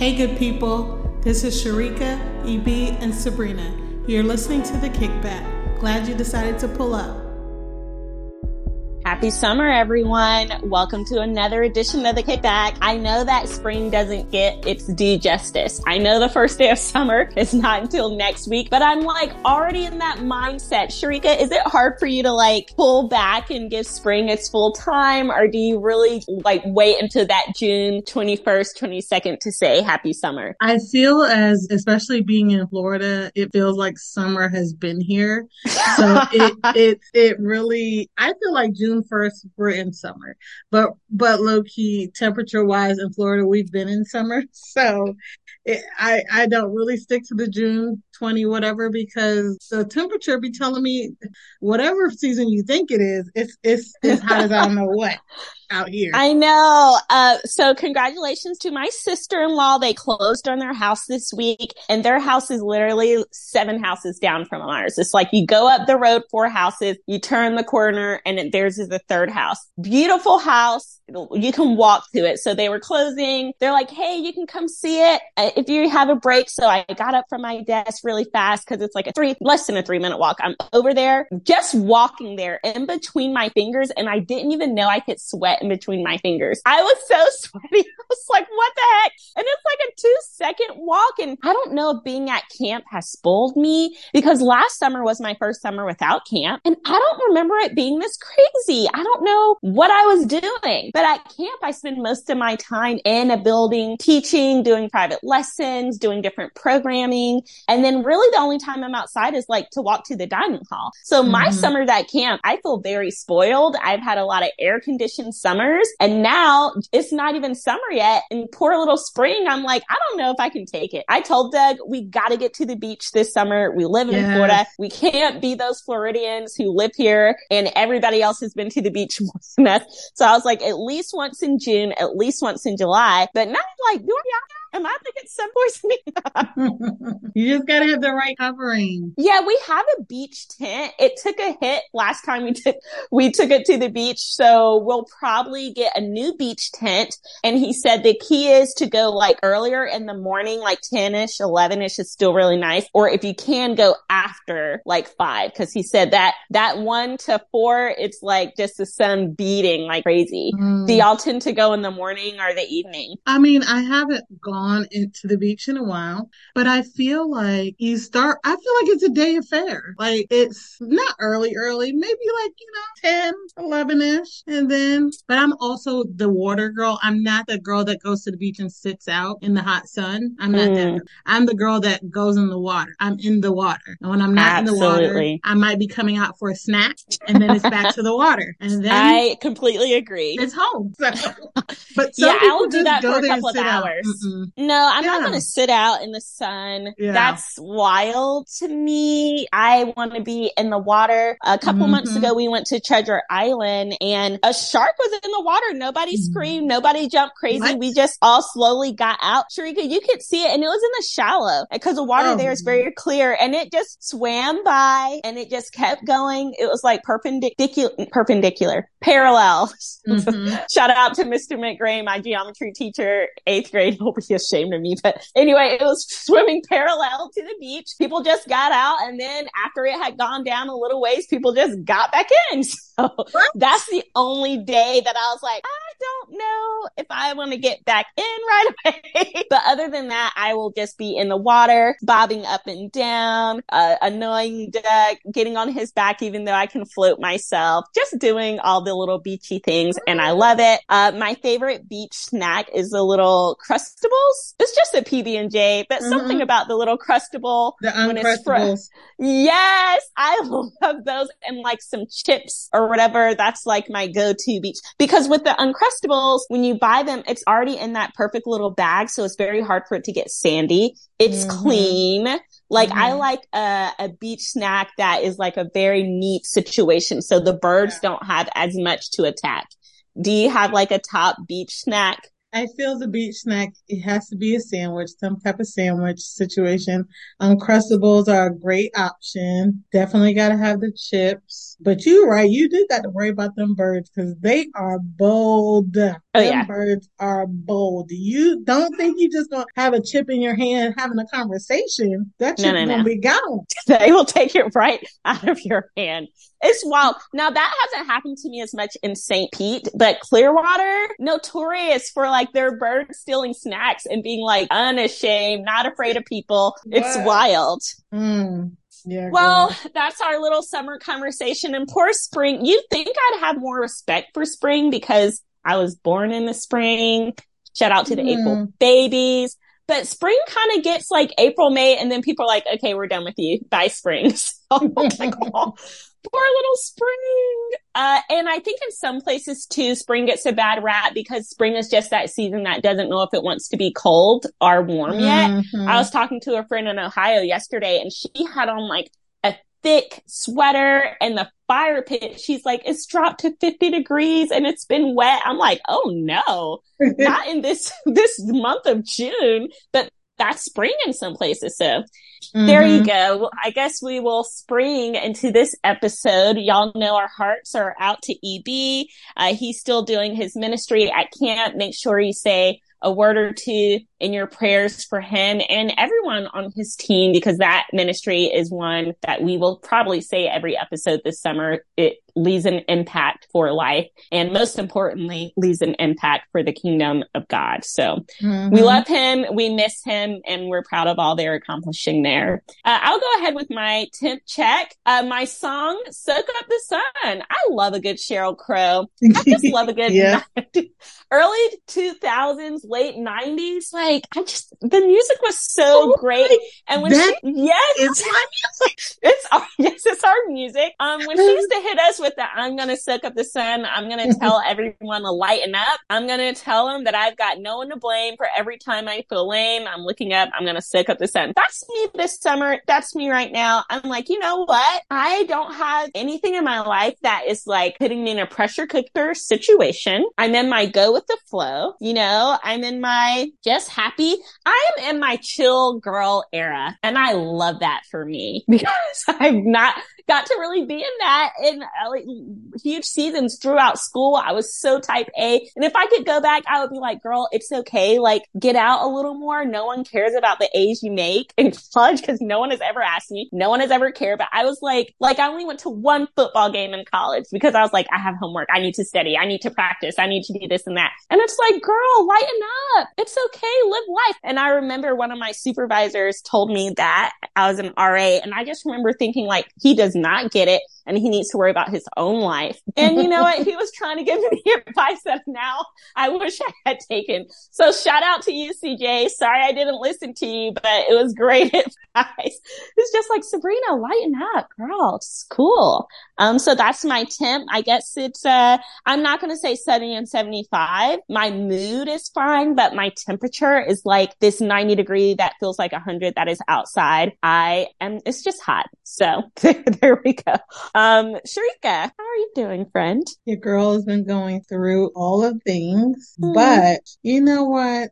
Hey, good people. This is Sharika, EB, and Sabrina. You're listening to The Kickback. Glad you decided to pull up. Happy summer, everyone. Welcome to another edition of the Kickback. I know that spring doesn't get its due justice. I know the first day of summer is not until next week, but I'm like already in that mindset. Sharika, is it hard for you to like pull back and give spring its full time? Or do you really like wait until that June 21st, 22nd to say happy summer? I feel as, especially being in Florida, it feels like summer has been here. So it, it, it really, I feel like June first, we're in summer. But but low key, temperature wise in Florida, we've been in summer. So it, I I don't really stick to the June twenty whatever because the temperature be telling me whatever season you think it is, it's it's as hot as I don't know what out here. I know. Uh, so congratulations to my sister-in-law. They closed on their house this week and their house is literally seven houses down from ours. It's like you go up the road four houses, you turn the corner and theirs is the third house. Beautiful house. You can walk to it. So they were closing. They're like, Hey, you can come see it uh, if you have a break. So I got up from my desk really fast because it's like a three, less than a three minute walk. I'm over there, just walking there in between my fingers. And I didn't even know I could sweat in between my fingers. I was so sweaty. I was like, what the heck? And it's like a two second walk. And I don't know if being at camp has spoiled me because last summer was my first summer without camp. And I don't remember it being this crazy. I don't know what I was doing, but at camp, I spend most of my time in a building teaching, doing private lessons, doing different programming. And then really the only time I'm outside is like to walk to the dining hall. So my mm-hmm. summers at camp, I feel very spoiled. I've had a lot of air conditioned summers and now it's not even summer yet. And poor little spring, I'm like, I don't know if I can take it. I told Doug, we got to get to the beach this summer. We live in yes. Florida. We can't be those Floridians who live here and everybody else has been to the beach more than us. So I was like, at least once in June, at least once in July. But now like, do I Am I thinking sun poisoning? you just gotta have the right covering. Yeah, we have a beach tent. It took a hit last time we took we took it to the beach, so we'll probably get a new beach tent. And he said the key is to go like earlier in the morning, like 10ish, 11ish is still really nice. Or if you can go after like five, cause he said that that one to four, it's like just the sun beating like crazy. Mm. Do y'all tend to go in the morning or the evening? I mean, I haven't gone gone into the beach in a while, but I feel like you start, I feel like it's a day affair. Like it's not early, early, maybe like, you know, 10, 11 ish. And then, but I'm also the water girl. I'm not the girl that goes to the beach and sits out in the hot sun. I'm not mm. that. I'm the girl that goes in the water. I'm in the water. And when I'm not Absolutely. in the water, I might be coming out for a snack and then it's back to the water. And then I completely agree. It's home. So, but yeah, I'll do that for a couple of hours. No, I'm yeah. not going to sit out in the sun. Yeah. That's wild to me. I want to be in the water. A couple mm-hmm. months ago, we went to Treasure Island and a shark was in the water. Nobody mm-hmm. screamed. Nobody jumped crazy. What? We just all slowly got out. Sharika, you could see it and it was in the shallow because the water oh. there is very clear and it just swam by and it just kept going. It was like perpendicular, perpendicular, parallel. Mm-hmm. Shout out to Mr. McGray, my geometry teacher, eighth grade. Be ashamed of me. But anyway, it was swimming parallel to the beach. People just got out. And then after it had gone down a little ways, people just got back in. So what? that's the only day that I was like, I don't know if I want to get back in right away. but other than that, I will just be in the water, bobbing up and down, uh, annoying Doug, getting on his back, even though I can float myself, just doing all the little beachy things. And I love it. Uh, my favorite beach snack is the little Crustables. It's just a PB and J, but mm-hmm. something about the little crustable. The uncrustables. Yes, I love those and like some chips or whatever. That's like my go-to beach because with the uncrustables, when you buy them, it's already in that perfect little bag, so it's very hard for it to get sandy. It's mm-hmm. clean. Like mm-hmm. I like a, a beach snack that is like a very neat situation, so the birds yeah. don't have as much to attack. Do you have like a top beach snack? I feel the beach snack, it has to be a sandwich, some type of sandwich situation. Uncrustables are a great option. Definitely got to have the chips. But you're right. You do got to worry about them birds because they are bold. Oh, Them yeah. birds are bold. You don't think you just gonna have a chip in your hand having a conversation. That No, chip no, gonna no. be gone. they will take it right out of your hand. It's wild. Now that hasn't happened to me as much in St. Pete, but Clearwater, notorious for like their birds stealing snacks and being like unashamed, not afraid of people. It's wild. Mm. Yeah. Well, that's our little summer conversation. And poor spring, you'd think I'd have more respect for spring because I was born in the spring. Shout out to the April Mhm. babies. But spring kind of gets like April, May, and then people are like, okay, we're done with you. Bye, spring. So I'm like, oh, poor little spring. Uh, and I think in some places too, spring gets a bad rap because spring is just that season that doesn't know if it wants to be cold or warm yet. Mhm. I was talking to a friend in Ohio yesterday and she had on like thick sweater and the fire pit. She's like, it's dropped to 50 degrees and it's been wet. I'm like, oh no, not in this, this month of June, but that's spring in some places. So there you Mhm. go. I guess we will spring into this episode. Y'all know our hearts are out to EB. Uh, he's still doing his ministry at camp. Make sure you say a word or two in your prayers for him and everyone on his team because that ministry is one that we will probably say every episode this summer. It leaves an impact for life and most importantly leaves an impact for the kingdom of God. So Mhm. we love him, we miss him, and we're proud of all they're accomplishing there. Uh, I'll go ahead with my temp check. Uh, my song, Soak Up the Sun. I love a good Sheryl Crow. I just love a good Yeah. early 2000s, late 90s. Like, I just, the music was so Oh great. And when she, yes, It's my music. it's our, yes, it's our music. Um, when she used to hit us with the "I'm gonna soak up the sun," I'm gonna tell everyone to lighten up. I'm gonna tell them that I've got no one to blame for every time I feel lame. I'm looking up. I'm gonna soak up the sun. That's me this summer. That's me right now. I'm like, you know what? I don't have anything in my life that is like putting me in a pressure cooker situation. I'm in my go with the flow. You know, I'm in my just happy. I am in my chill girl era and I love that for me. Because I've not got to really be in that in uh, like huge seasons throughout school. I was so type A. And if I could go back, I would be like, girl, it's okay. Like get out a little more. No one cares about the A's you make in college because no one has ever asked me. No one has ever cared. But I was like, like I only went to one football game in college because I was like, I have homework. I need to study. I need to practice. I need to do this and that. And it's like, girl, lighten up. It's okay. Live life. And I remember one of my supervisors told me that I was an RA and I just remember thinking like, he does not get it and he needs to worry about his own life. And you know what? He was trying to give me advice that now I wish I had taken. So shout out to you, CJ. Sorry I didn't listen to you, but it was great advice. It's just like, Sabrina, lighten up, girl. It's cool. Um, so that's my temp. I guess it's, uh, I'm not going to say 70 and 75. My mood is fine, but my temperature is like this 90 degree that feels like 100 that is outside. I am, it's just hot. So there we go. Um, Sharika, how are you doing, friend? Your girl has been going through all of things, Mhm. but you know what?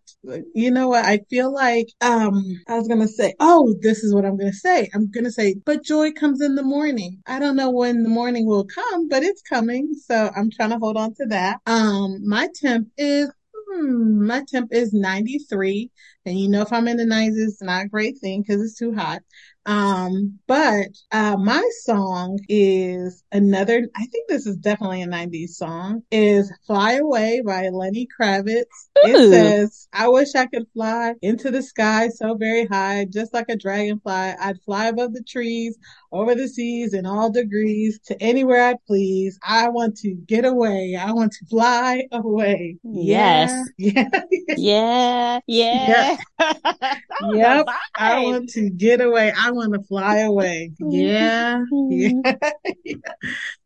You know what? I feel like, um, I was gonna say, oh, this is what I'm gonna say. I'm gonna say, but joy comes in the morning. I don't know when the morning will come, but it's coming. So I'm trying to hold on to that. Um, my temp is, hmm, my temp is 93. And you know, if I'm in the 90s, it's not a great thing because it's too hot. Um, but uh, my song is another, I think this is definitely a 90s song, is Fly Away by Lenny Kravitz. Ooh. It says, I wish I could fly into the sky so very high, just like a dragonfly. I'd fly above the trees, over the seas in all degrees to anywhere I please. I want to get away. I want to fly away. Yes. Yeah. Yeah, yeah. that was Yep. a I vibe. want to get away. I want to fly away. Yeah. Yeah.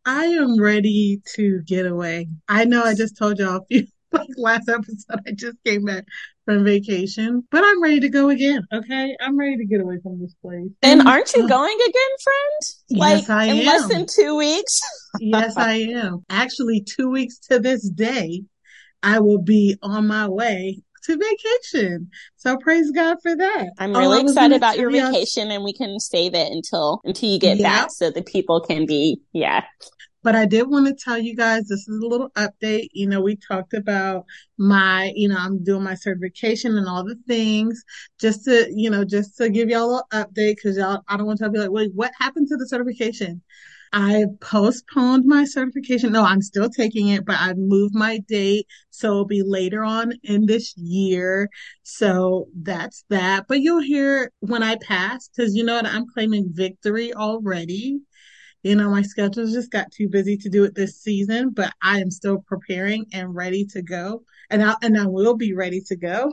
I am ready to get away. I know I just told y'all a few like last episode I just came back from vacation, but I'm ready to go again. Okay. I'm ready to get away from this place. And aren't you uh, going again, friend? Yes, I in am. less than two weeks. Yes, I am. Actually, two weeks to this day, I will be on my way to vacation. So praise God for that. I'm really excited about your vacation and we can save it until until you get Yeah. back so the people can be yeah. But I did want to tell you guys this is a little update. You know, we talked about my, you know, I'm doing my certification and all the things just to, you know, just to give y'all a little update because y'all, I don't want to be like, wait, what happened to the certification? I postponed my certification. No, I'm still taking it, but I've moved my date. So it'll be later on in this year. So that's that. But you'll hear when I pass, because you know what? I'm claiming victory already. You know, my schedule just got too busy to do it this season, but I am still preparing and ready to go. And I and I will be ready to go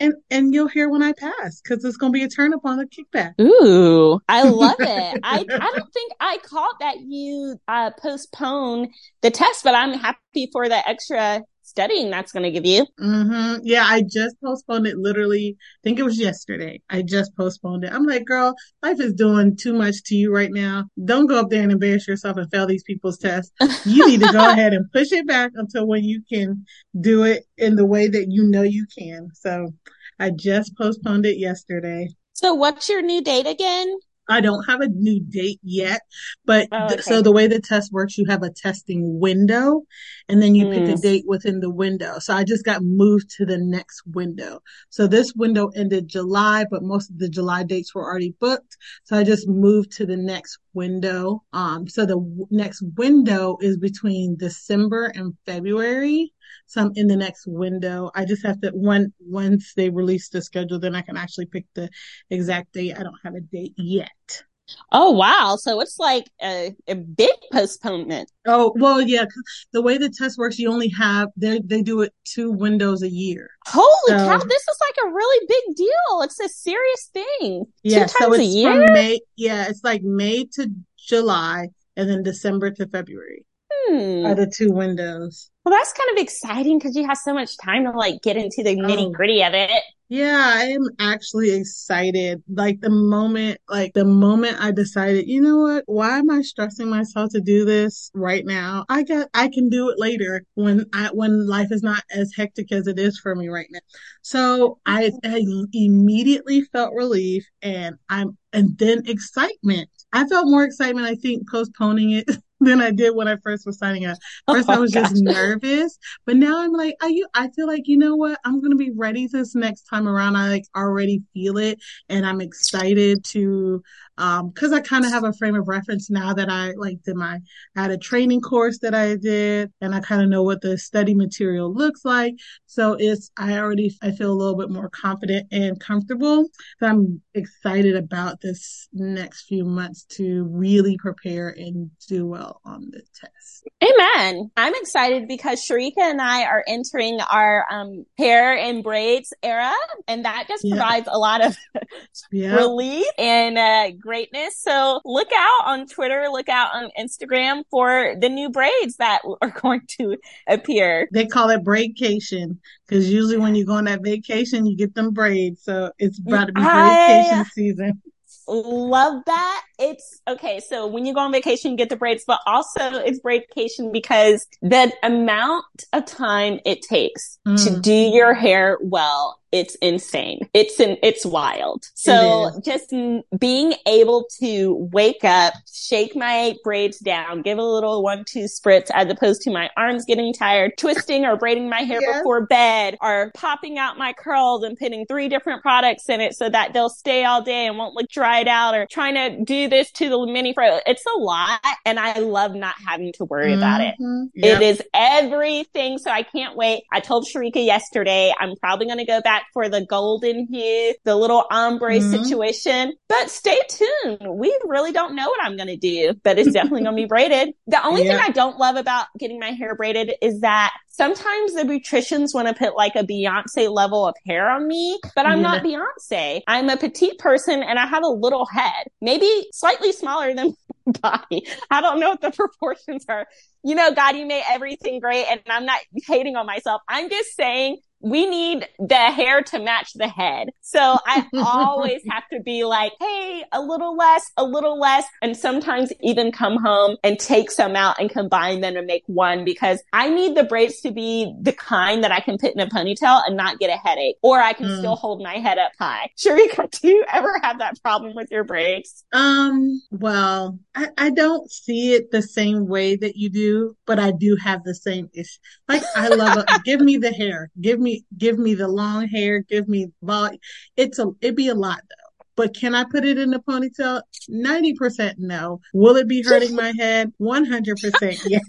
and and you'll hear when I pass because it's going to be a turn up on the kickback. Ooh, I love it. I I don't think I caught that you uh, postponed the test, but I'm happy for the extra studying that's going to give you. Mm-hmm. Yeah, I just postponed it literally. I think it was yesterday. I just postponed it. I'm like, girl, life is doing too much to you right now. Don't go up there and embarrass yourself and fail these people's tests. You need to go ahead and push it back until when you can do it in the way that you know you can. So I just postponed it yesterday. So what's your new date again? I don't have a new date yet, but oh, okay. th- so the way the test works, you have a testing window and then you mm. pick a mm. date within the window. So I just got moved to the next window. So this window ended July, but most of the July dates were already booked. So I just moved to the next window. Um, so the w- next window is between December and February. So I'm in the next window. I just have to when once they release the schedule, then I can actually pick the exact date. I don't have a date yet. Oh wow! So it's like a, a big postponement. Oh well, yeah. The way the test works, you only have they they do it two windows a year. Holy so, cow! This is like a really big deal. It's a serious thing. Yeah, two times so a year. May, yeah, it's like May to July, and then December to February. Hmm. Are the two windows. Well, that's kind of exciting because you have so much time to like get into the nitty gritty oh. of it. Yeah, I am actually excited. Like the moment, like the moment I decided, you know what? Why am I stressing myself to do this right now? I got, I can do it later when I, when life is not as hectic as it is for me right now. So I, I immediately felt relief and I'm, and then excitement. I felt more excitement, I think, postponing it than I did when I first was signing up. Oh, first, oh, I was just nervous, but now I'm like, I, I feel like, you know what? I'm going to be ready this next time around. I like already feel it and I'm excited to um, cause I kind of have a frame of reference now that I like did my, I had a training course that I did and I kind of know what the study material looks like. So it's, I already, I feel a little bit more confident and comfortable. So I'm excited about this next few months to really prepare and do well on the test. Amen. I'm excited because Sharika and I are entering our um, hair and braids era, and that just yeah. provides a lot of yeah. relief and uh, greatness. So look out on Twitter, look out on Instagram for the new braids that are going to appear. They call it braidcation because usually when you go on that vacation, you get them braids. So it's about to be braidcation season love that. It's okay. So when you go on vacation, you get the braids, but also it's braidcation because the amount of time it takes mm. to do your hair well it's insane. It's in, it's wild. So it just being able to wake up, shake my braids down, give a little one, two spritz as opposed to my arms getting tired, twisting or braiding my hair yes. before bed or popping out my curls and putting three different products in it so that they'll stay all day and won't look dried out or trying to do this to the mini fro. It's a lot. And I love not having to worry mm-hmm. about it. Mm-hmm. Yep. It is everything. So I can't wait. I told Sharika yesterday, I'm probably going to go back for the golden hue, the little ombre mm-hmm. situation. But stay tuned. We really don't know what I'm going to do, but it's definitely going to be braided. The only yeah. thing I don't love about getting my hair braided is that sometimes the beauticians want to put like a Beyonce level of hair on me, but I'm yeah. not Beyonce. I'm a petite person and I have a little head, maybe slightly smaller than body. I don't know what the proportions are. You know, God, you made everything great and I'm not hating on myself. I'm just saying we need the hair to match the head. So I always have to be like, Hey, a little less, a little less. And sometimes even come home and take some out and combine them to make one because I need the braids to be the kind that I can put in a ponytail and not get a headache or I can mm. still hold my head up high. Sharika, do you ever have that problem with your braids? Um, well, I, I don't see it the same way that you do, but I do have the same issue. Like I love it. give me the hair. Give me give me the long hair. Give me vol. It's a it'd be a lot though. But can I put it in a ponytail? Ninety percent no. Will it be hurting my head? One hundred percent yes.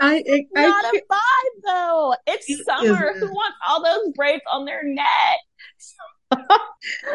I, I, not I, a vibe though. It's it summer. Who wants all those braids on their neck?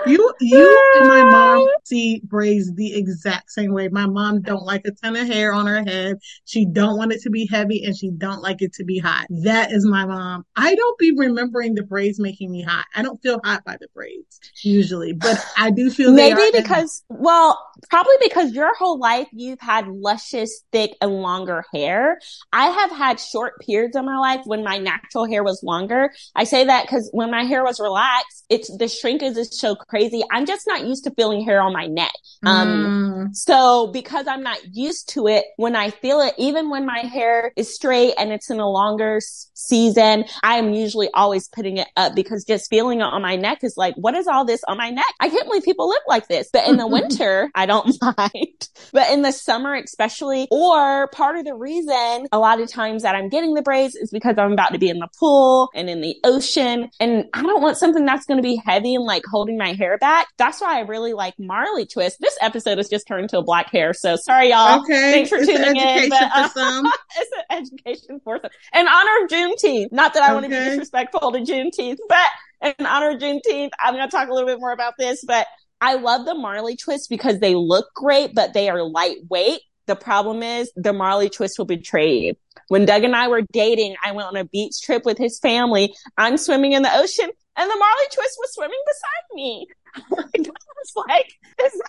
You you and my mom see braids the exact same way. My mom don't like a ton of hair on her head. She don't want it to be heavy and she don't like it to be hot. That is my mom. I don't be remembering the braids making me hot. I don't feel hot by the braids usually, but I do feel maybe because well, probably because your whole life you've had luscious, thick, and longer hair. I have had short periods of my life when my natural hair was longer. I say that because when my hair was relaxed, it's the shrinkage is so crazy. I'm just not used to feeling hair on my neck. Um, mm. so because I'm not used to it, when I feel it, even when my hair is straight and it's in a longer season, I am usually always putting it up because just feeling it on my neck is like, what is all this on my neck? I can't believe people live like this. But in the winter, I don't mind. But in the summer, especially, or part of the reason a lot of times that I'm getting the braids is because I'm about to be in the pool and in the ocean. And I don't want something that's going to be heavy and like holding my hair back. That's why I really like Marley twist. This episode has just turned to a black hair. So sorry, y'all. Okay. Thanks for it's tuning in. But, uh, it's an education for some. In honor of Juneteenth. Not that I okay. want to be disrespectful to Juneteenth, but in honor of Juneteenth, I'm going to talk a little bit more about this, but I love the Marley twist because they look great, but they are lightweight. The problem is the Marley twist will betray you. When Doug and I were dating, I went on a beach trip with his family. I'm swimming in the ocean and the Marley Twist was swimming beside me. I was like, is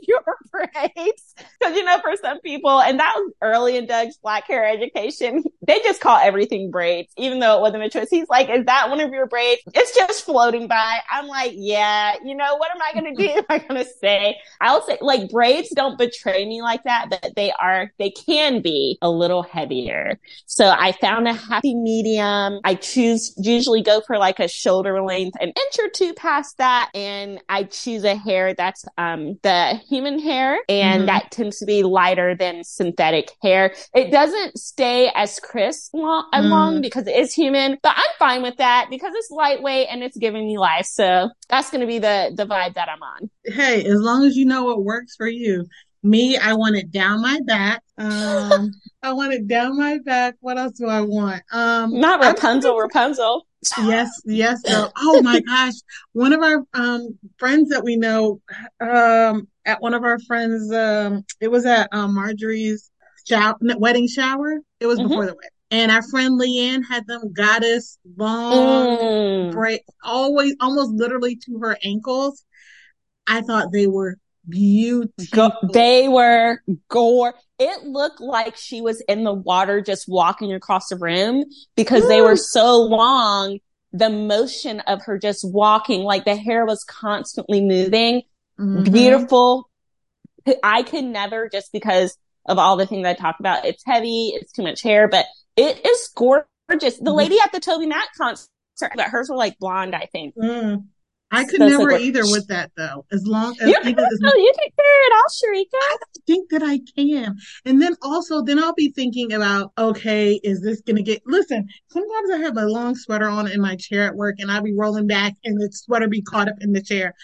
your braids. Cause you know, for some people, and that was early in Doug's black hair education, they just call everything braids, even though it wasn't a choice. He's like, is that one of your braids? It's just floating by. I'm like, yeah, you know, what am I going to do? Am I going to say, I'll say like braids don't betray me like that, but they are, they can be a little heavier. So I found a happy medium. I choose, usually go for like a shoulder length, an inch or two past that. And I choose a hair that's, um, the human hair and mm-hmm. that tends to be lighter than synthetic hair. It doesn't stay as crisp long, mm. long because it is human, but I'm fine with that because it's lightweight and it's giving me life. So that's going to be the, the vibe that I'm on. Hey, as long as you know what works for you. Me, I want it down my back. Um, I want it down my back. What else do I want? Um, not Rapunzel, Rapunzel. Yes, yes. No. Oh my gosh. One of our um friends that we know, um, at one of our friends, um, it was at um, Marjorie's shower, wedding shower. It was mm-hmm. before the wedding. And our friend Leanne had them goddess long mm. braid, always almost literally to her ankles. I thought they were beautiful. Go- they were gore. It looked like she was in the water just walking across the room because they were so long. The motion of her just walking, like the hair was constantly moving. Mm-hmm. Beautiful. I could never just because of all the things I talked about. It's heavy. It's too much hair, but it is gorgeous. The mm-hmm. lady at the TobyMac concert, but hers were like blonde, I think. Mm. I could so never either with that though. As long as you, even as, you can carry it all, Sharika. I think that I can. And then also, then I'll be thinking about, okay, is this gonna get? Listen, sometimes I have a long sweater on in my chair at work, and I'll be rolling back, and the sweater be caught up in the chair.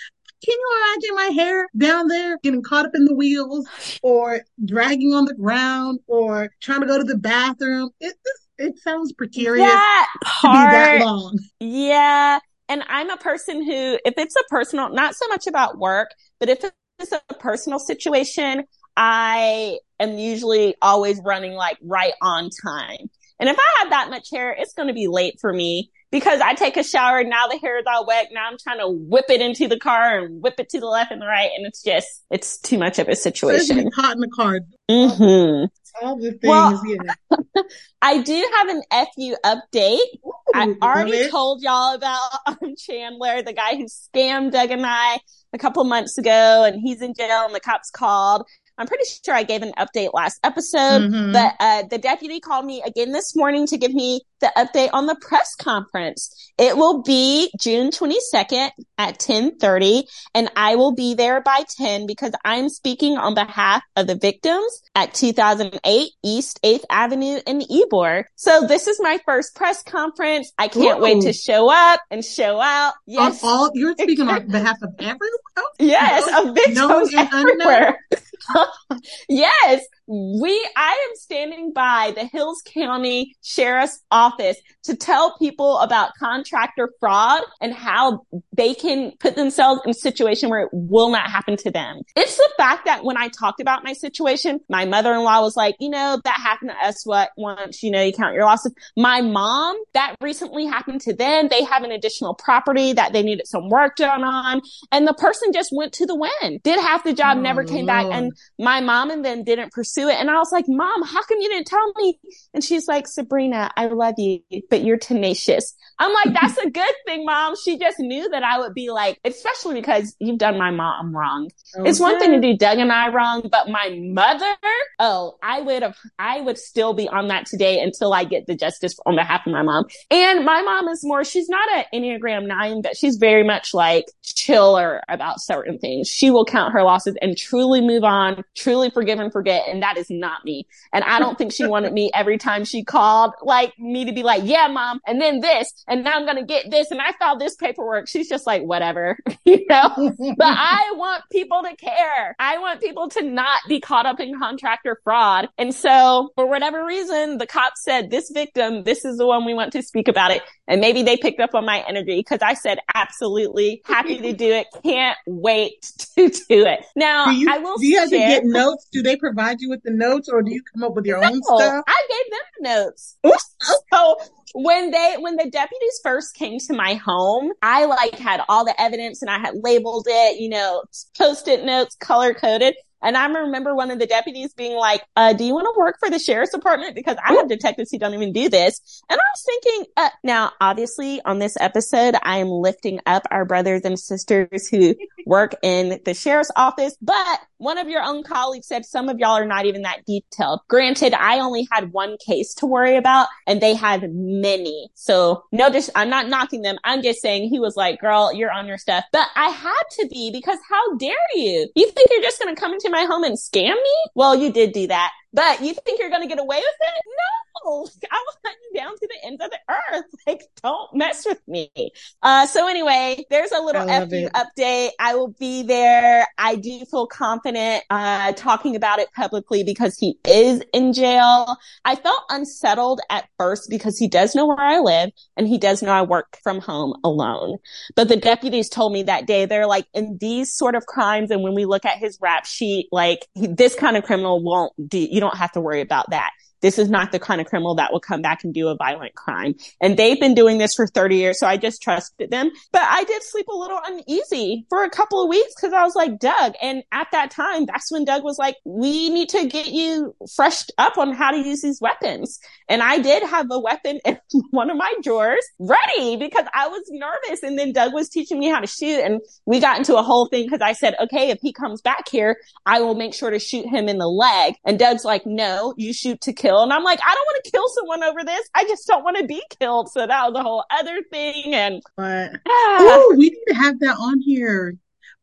Can you imagine my hair down there getting caught up in the wheels, or dragging on the ground, or trying to go to the bathroom? It it sounds precarious that part, that long. Yeah and I'm a person who, if it's a personal, not so much about work, but if it's a personal situation, I am usually always running like right on time. And if I have that much hair, it's going to be late for me because I take a shower. Now the hair is all wet. Now I'm trying to whip it into the car and whip it to the left and the right. And it's just, it's too much of a situation. Hot in the car. Mm-hmm. All the things, well, yeah. I do have an FU update. Ooh, I already told y'all about um, Chandler, the guy who scammed Doug and I a couple months ago, and he's in jail and the cops called. I'm pretty sure I gave an update last episode, mm-hmm. but uh, the deputy called me again this morning to give me the update on the press conference. It will be June 22nd at 1030 and I will be there by 10 because I'm speaking on behalf of the victims at 2008 East 8th Avenue in Ybor. So this is my first press conference. I can't Ooh. wait to show up and show out. Yes. all, you're speaking on behalf of everyone? Yes, of victims everywhere. yes, we, I am standing by the Hills County Sheriff's Office to tell people about contractor fraud and how they can put themselves in a situation where it will not happen to them. It's the fact that when I talked about my situation, my mother-in-law was like, you know, that happened to us what once, you know, you count your losses. My mom, that recently happened to them. They have an additional property that they needed some work done on. And the person just went to the wind, did half the job, oh, never came oh, Lord. back. And my mom and then didn't pursue it. And I was like, mom, how come you didn't tell me? And she's like, Sabrina, I love you, but you're tenacious. I'm like, that's a good thing, mom. She just knew that I would be like, especially because you've done my mom wrong. Okay. It's one thing to do Doug and I wrong, but my mother, oh, I would have, I would still be on that today until I get the justice on behalf of my mom. And my mom is more, she's not an Enneagram nine, but she's very much like chiller about certain things. She will count her losses and truly move on, truly forgive and forget. And that is not me. And I don't think she wanted me every time she called, like me to be like, yeah, mom. And then this, and now I'm going to get this. And I filed this paperwork. She's just like, whatever, you know, but I want people to care. I want people to not be caught up in contractor fraud. And so for whatever reason, the cops said this victim, this is the one we want to speak about it. And maybe they picked up on my energy because I said absolutely happy to do it. Can't wait to do it. Now, do you, I will. Do you have share, to get notes? Do they provide you with the notes, or do you come up with your no, own stuff? I gave them the notes. so when they when the deputies first came to my home, I like had all the evidence and I had labeled it, you know, post-it notes, color coded. And I remember one of the deputies being like, uh, do you want to work for the sheriff's department? Because I have detectives who don't even do this. And I was thinking, uh, now obviously on this episode, I am lifting up our brothers and sisters who work in the sheriff's office, but one of your own colleagues said some of y'all are not even that detailed. Granted, I only had one case to worry about and they had many. So no, just, I'm not knocking them. I'm just saying he was like, girl, you're on your stuff, but I had to be because how dare you? You think you're just going to come into my home and scam me? Well, you did do that. But you think you're going to get away with it? No, I down to the ends of the earth. Like, don't mess with me. Uh, so anyway, there's a little FU update. I will be there. I do feel confident, uh, talking about it publicly because he is in jail. I felt unsettled at first because he does know where I live and he does know I work from home alone. But the deputies told me that day, they're like, in these sort of crimes, and when we look at his rap sheet, like this kind of criminal won't do, you don't have to worry about that. This is not the kind of criminal that will come back and do a violent crime. And they've been doing this for 30 years. So I just trusted them. But I did sleep a little uneasy for a couple of weeks because I was like, Doug. And at that time, that's when Doug was like, we need to get you freshed up on how to use these weapons. And I did have a weapon in one of my drawers ready because I was nervous. And then Doug was teaching me how to shoot. And we got into a whole thing because I said, okay, if he comes back here, I will make sure to shoot him in the leg. And Doug's like, no, you shoot to kill kill. And I'm like, I don't want to kill someone over this. I just don't want to be killed. So that was a whole other thing. And but ah. we need to have that on here.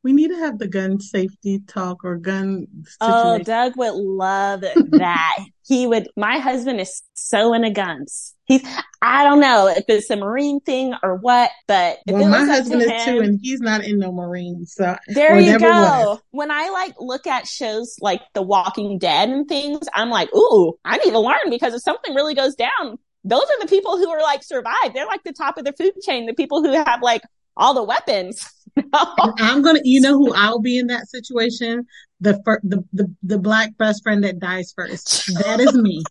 We need to have the gun safety talk or gun. Oh, situation. Oh, Doug would love that. he would. My husband is so into guns. He's. I don't know if it's a Marine thing or what, but well, my husband to is him, too, and he's not in no Marines. So there you go. Was. When I like look at shows like The Walking Dead and things, I'm like, ooh, I need to learn because if something really goes down, those are the people who are like survive. They're like the top of the food chain. The people who have like all the weapons. I'm gonna, you know, who I'll be in that situation. The, fir- the the the black best friend that dies first. That is me.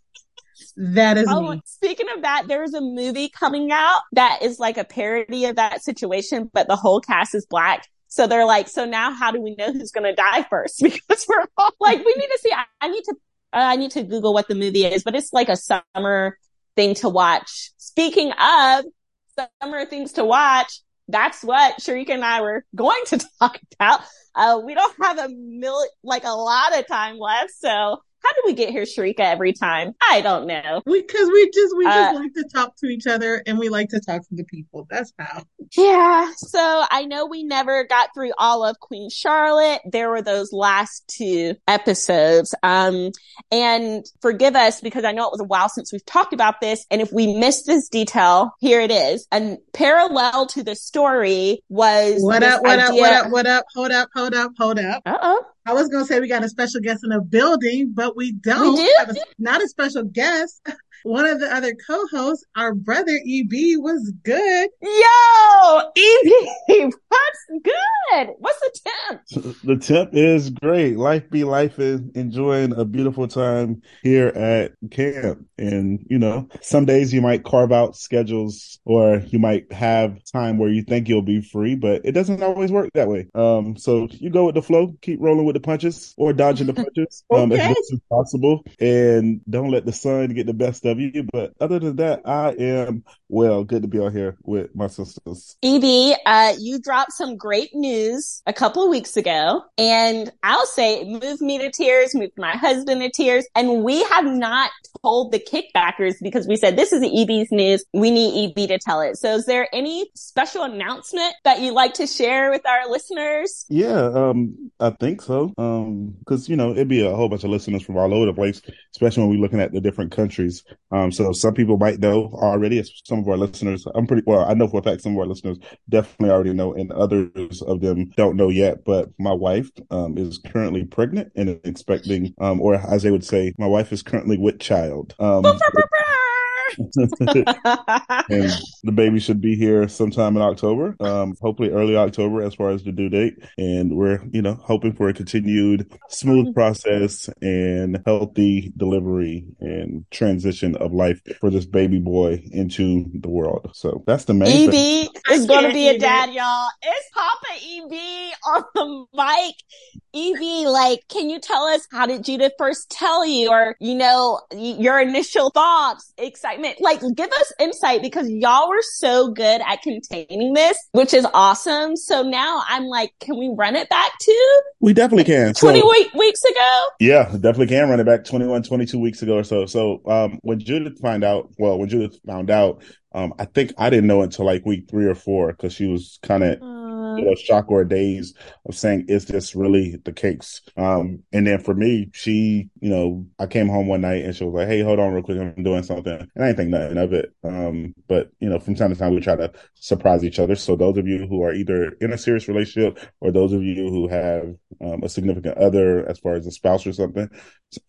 That is oh, me. Speaking of that, there's a movie coming out that is like a parody of that situation, but the whole cast is black. So they're like, so now how do we know who's going to die first? Because we're all like, we need to see, I, I need to uh, I need to Google what the movie is, but it's like a summer thing to watch. Speaking of summer things to watch, that's what Sharika and I were going to talk about. Uh, we don't have a mil, like a lot of time left. So how do we get here, Sharika, every time? I don't know. We because we, we, just we just uh, like to talk to each other and we like to talk to the people. That's how. Yeah. So I know we never got through all of Queen Charlotte. There were those last two episodes. Um, and forgive us because I know it was a while since we've talked about this. And if we missed this detail, here it is. And parallel to the story was what up, what idea- up, what up, what up, hold up, hold up, hold up. Uh oh. I was going to say we got a special guest in the building, but we don't. We do? have a, not a special guest. One of the other co-hosts, our brother EB, was good. Yo, EB, what's good? What's the temp? The temp is great. Life be life is enjoying a beautiful time here at camp. And, you know, some days you might carve out schedules or you might have time where you think you'll be free, but it doesn't always work that way. Um, so you go with the flow, keep rolling with the punches or dodging the punches um, okay. as much as possible and don't let the sun get the best of you. But other than that, I am well. Good to be on here with my sisters. EB, uh, you dropped some great news a couple of weeks ago, and I'll say it moved me to tears, moved my husband to tears, and we have not told the kickbackers because we said this is EB's news. We need EB to tell it. So, is there any special announcement that you'd like to share with our listeners? Yeah, um, I think so. Um, because you know it'd be a whole bunch of listeners from all over the place, especially when we're looking at the different countries. Um, so some people might know already. Some of our listeners, I'm pretty well. I know for a fact some of our listeners definitely already know, and others of them don't know yet. But my wife um, is currently pregnant and expecting, um, or as they would say, my wife is currently with child. And the baby should be here sometime in October, um, hopefully early October as far as the due date. And we're, you know, hoping for a continued smooth process and healthy delivery and transition of life for this baby boy into the world. So that's the main EB thing. is going to be a dad, y'all. It's Papa EB on the mic. EB, like, can you tell us how did Judith first tell you or, you know, your initial thoughts, excitement? Like, give us insight because y'all were so good at containing this, which is awesome. So now I'm like, can we run it back to? We definitely can. 20 so, weeks ago? Yeah, definitely can run it back 21, 22 weeks ago or so. So, um, when Judith found out, well, when Judith found out, um, I think I didn't know until like week three or four because she was kind of you know, shock or days of saying, is this really the case? Um, and then for me, she, you know, I came home one night and she was like, Hey, hold on real quick. I'm doing something. And I didn't think nothing of it. Um, but you know, from time to time, we try to surprise each other. So those of you who are either in a serious relationship or those of you who have um, a significant other as far as a spouse or something,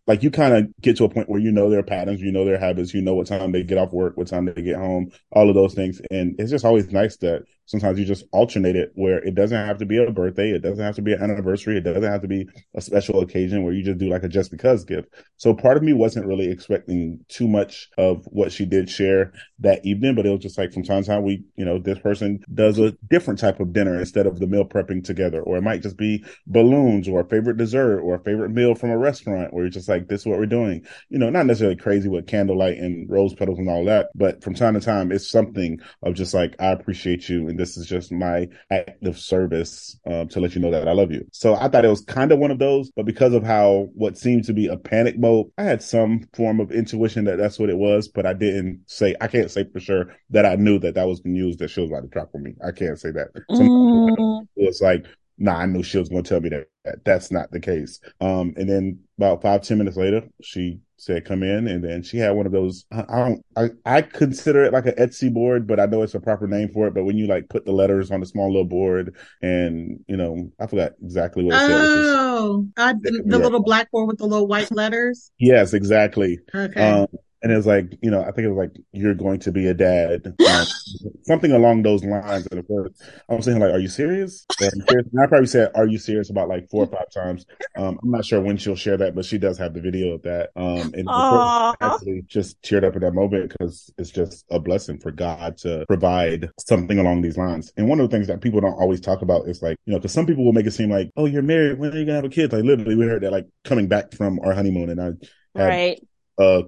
like you kind of get to a point where you know their patterns, you know their habits, you know what time they get off work, what time they get home, all of those things. And it's just always nice that sometimes you just alternate it where it doesn't have to be a birthday, it doesn't have to be an anniversary, it doesn't have to be a special occasion where you just do like a just because gift. So part of me wasn't really expecting too much of what she did share that evening, but it was just like from time to time we, you know, this person does a different type of dinner instead of the meal prepping together, or it might just be balloons or a favorite dessert or a favorite meal from a restaurant where you're just like, this is what we're doing. You know, not necessarily crazy with candlelight and rose petals and all that, but from time to time it's something of just like, I appreciate you and this is just my act of service um, to let you know that I love you. So I thought it was kind of one of those, but because of how what seemed to be a panic mode, I had some form of intuition that that's what it was, but I didn't say, I can't say for sure that I knew that that was the news that she was about to drop for me. I can't say that. Mm. It was like, nah, I knew she was going to tell me that that's not the case. Um, and then about five ten minutes later, she said, come in. And then she had one of those, I, I don't, I, I consider it like an Etsy board, but I know it's a proper name for it. But when you like put the letters on the small little board and, you know, I forgot exactly what it said. Oh, the, the little blackboard with the little white letters. Yes, exactly. Okay. Um, and it was like, you know, I think it was like, you're going to be a dad, um, something along those lines. And of course, I was saying, like, are you serious? Are you serious? And I probably said, are you serious about like four or five times. Um, I'm not sure when she'll share that, but she does have the video of that. Um, and actually just teared up in that moment because it's just a blessing for God to provide something along these lines. And one of the things that people don't always talk about is like, you know, because some people will make it seem like, oh, you're married. When are you going to have a kid? Like, literally, we heard that like coming back from our honeymoon. And I had right. a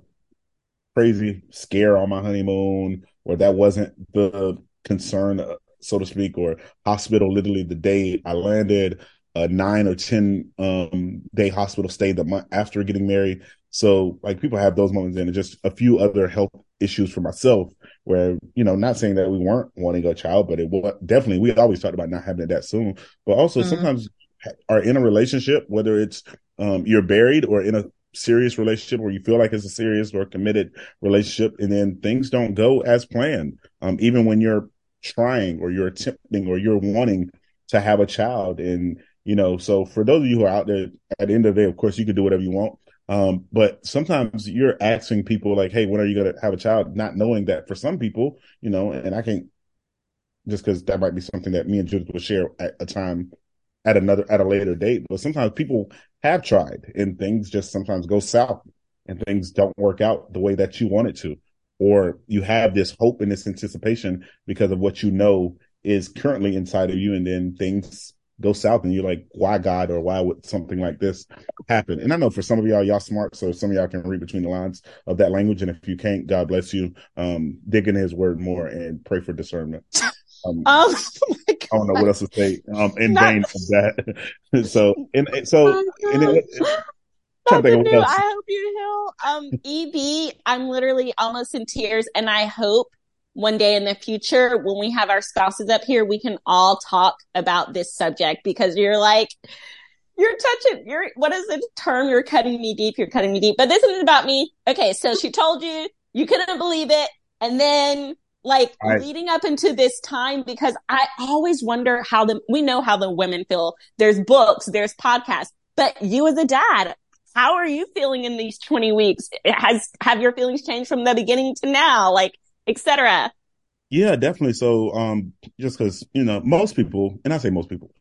crazy scare on my honeymoon, or that wasn't the concern, uh, so to speak, or hospital literally the day I landed, a nine or 10 um, day hospital stay the month after getting married. So like people have those moments and just a few other health issues for myself where, you know, not saying that we weren't wanting a child, but it was definitely, we always talked about not having it that soon, but also mm-hmm. sometimes are in a relationship, whether it's um, you're buried or in a serious relationship or you feel like it's a serious or committed relationship and then things don't go as planned. Um, even when you're trying or you're attempting or you're wanting to have a child. And, you know, so for those of you who are out there at the end of the day, of course you can do whatever you want. Um, but sometimes you're asking people like, Hey, when are you going to have a child? Not knowing that for some people, you know, and I can't just because that might be something that me and Judith will share at a time at another at a later date. But sometimes people have tried and things just sometimes go south and things don't work out the way that you want it to. Or you have this hope and this anticipation because of what you know is currently inside of you, and then things go south and you're like, why God or why would something like this happen? And I know for some of y'all, y'all smart, so some of y'all can read between the lines of that language. And if you can't, God bless you. Um, dig in his word more and pray for discernment. Um, oh I don't know what else to say um, in Not- vain of that. so, and, and so, oh and it, Nothing new. I hope you heal. Um, EB, I'm literally almost in tears, and I hope one day in the future when we have our spouses up here, we can all talk about this subject because you're like, you're touching, you're, what is the term? You're cutting me deep. You're cutting me deep, but this isn't about me. Okay. So she told you, you couldn't believe it. And then like right. leading up into this time because I always wonder how the we know how the women feel. There's books, there's podcasts, but you as a dad, how are you feeling in these 20 weeks? Has have your feelings changed from the beginning to now, like etc. Yeah, definitely. So, um, just because you know most people, and I say most people,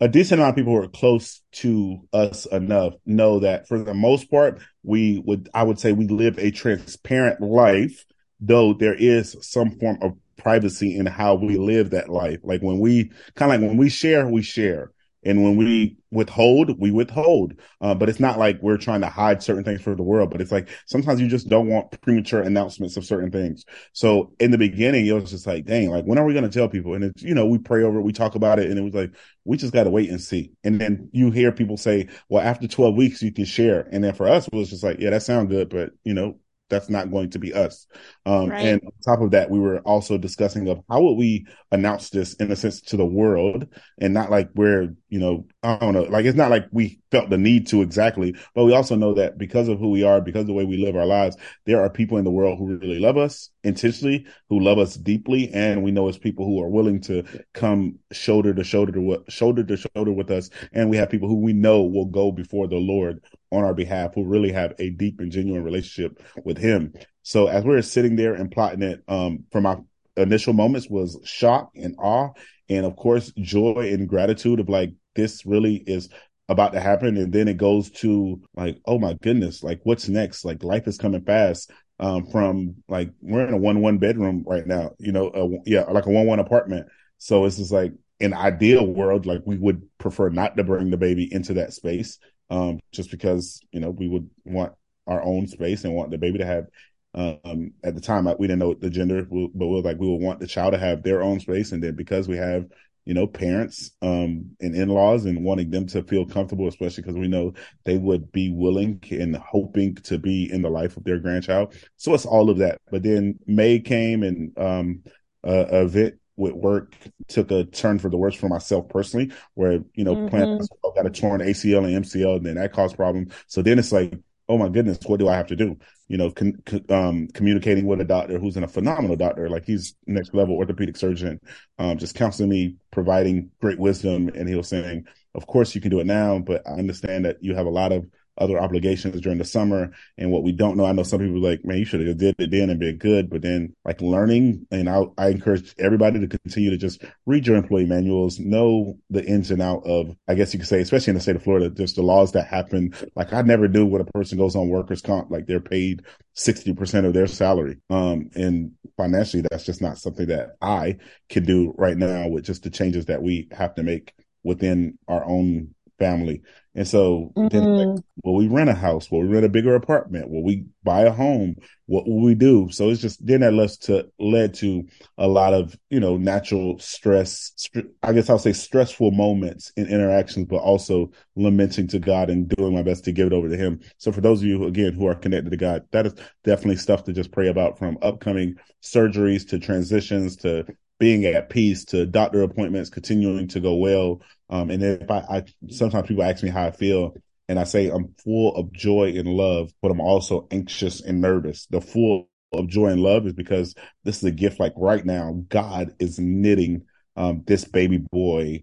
a decent amount of people who are close to us enough know that for the most part, we would, I would say, we live a transparent life though there is some form of privacy in how we live that life. Like when we kind of like when we share, we share. And when we withhold, we withhold. Uh, but it's not like we're trying to hide certain things from the world, but it's like sometimes you just don't want premature announcements of certain things. So in the beginning, it was just like, dang, like when are we going to tell people? And it's, you know, we pray over it, we talk about it, and it was like, we just got to wait and see. And then you hear people say, well, after 12 weeks, you can share. And then for us, it was just like, yeah, that sounds good, but you know, that's not going to be us. Um, right. And on top of that, we were also discussing of how would we announce this in a sense to the world and not like we're, you know, I don't know, like it's not like we felt the need to exactly, but we also know that because of who we are, because of the way we live our lives, there are people in the world who really love us intentionally, who love us deeply. And we know it's people who are willing to come shoulder to shoulder to shoulder to shoulder with us. And we have people who we know will go before the Lord on our behalf who really have a deep and genuine relationship with him. So as we're sitting there and plotting it, um, from our initial moments was shock and awe. And of course, joy and gratitude of like, this really is about to happen. And then it goes to like, oh my goodness, like what's next? Like life is coming fast. Um, from like, we're in a one, one bedroom right now, you know, yeah, like a one, one apartment. So it's just like, an ideal world, like we would prefer not to bring the baby into that space um, just because you know we would want our own space and want the baby to have. Um, at the time, we didn't know the gender, but we were like we would want the child to have their own space, and then because we have you know parents um, and in-laws and wanting them to feel comfortable, especially because we know they would be willing and hoping to be in the life of their grandchild. So it's all of that. But then May came and um, uh, event with work took a turn for the worse for myself personally, where, you know, mm-hmm. playing got a torn ACL and MCL, and then that caused problems. So then it's like, oh my goodness, what do I have to do? You know, con- um, communicating with a doctor who's in a phenomenal doctor, like he's next level orthopedic surgeon, um, just counseling me, providing great wisdom. And he was saying, of course you can do it now, but I understand that you have a lot of other obligations during the summer. And what we don't know, I know some people like, man, you should have did it then and been good. But then like learning, and I, I encourage everybody to continue to just read your employee manuals, know the ins and out of, I guess you could say, especially in the state of Florida, just the laws that happen. Like I never knew when a person goes on workers comp, like they're paid 60% of their salary. Um, and financially, that's just not something that I can do right now with just the changes that we have to make within our own family. And so mm-hmm. then like, will we rent a house? Will we rent a bigger apartment? Will we buy a home? What will we do? So it's just then that led to led to a lot of, you know, natural stress, I guess I'll say stressful moments in interactions, but also lamenting to God and doing my best to give it over to him. So for those of you, again, who are connected to God, that is definitely stuff to just pray about from upcoming surgeries to transitions to being at peace to doctor appointments continuing to go well. Um, and if I, I, sometimes people ask me how I feel, and I say I'm full of joy and love, but I'm also anxious and nervous. The full of joy and love is because this is a gift. Like right now, God is knitting um, this baby boy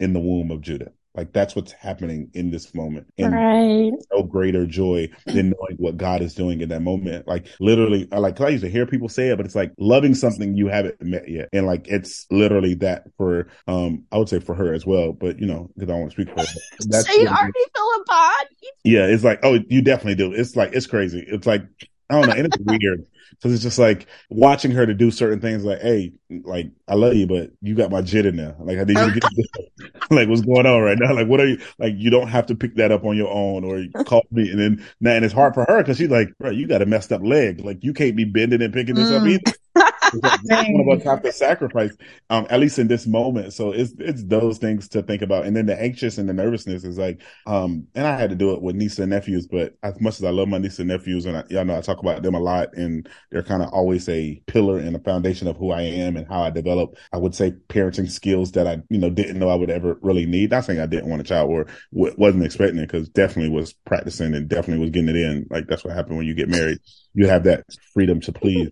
in the womb of Judah. Like that's what's happening in this moment. And right. no greater joy than knowing what God is doing in that moment. Like literally, I like I used to hear people say it, but it's like loving something you haven't met yet. And like it's literally that for um I would say for her as well. But you know, because I want to speak for her. That's so you already feel a bond? Yeah, it's like, oh, you definitely do. It's like it's crazy. It's like I don't know, and it's weird. So it's just like watching her to do certain things like, hey, like I love you, but you got my jit in there. Like I need you to get like what's going on right now? Like what are you like you don't have to pick that up on your own or call me and then now and it's hard for her because she's like, bro, you got a messed up leg. Like you can't be bending and picking this mm. up either one of us have to sacrifice, um, at least in this moment. So it's it's those things to think about, and then the anxious and the nervousness is like, um, and I had to do it with niece and nephews, but as much as I love my niece and nephews, and I, y'all know I talk about them a lot, and they're kind of always a pillar and a foundation of who I am and how I develop. I would say parenting skills that I you know didn't know I would ever really need. Not saying I didn't want a child or w- wasn't expecting it, because definitely was practicing and definitely was getting it in. Like that's what happened when you get married. You have that freedom to please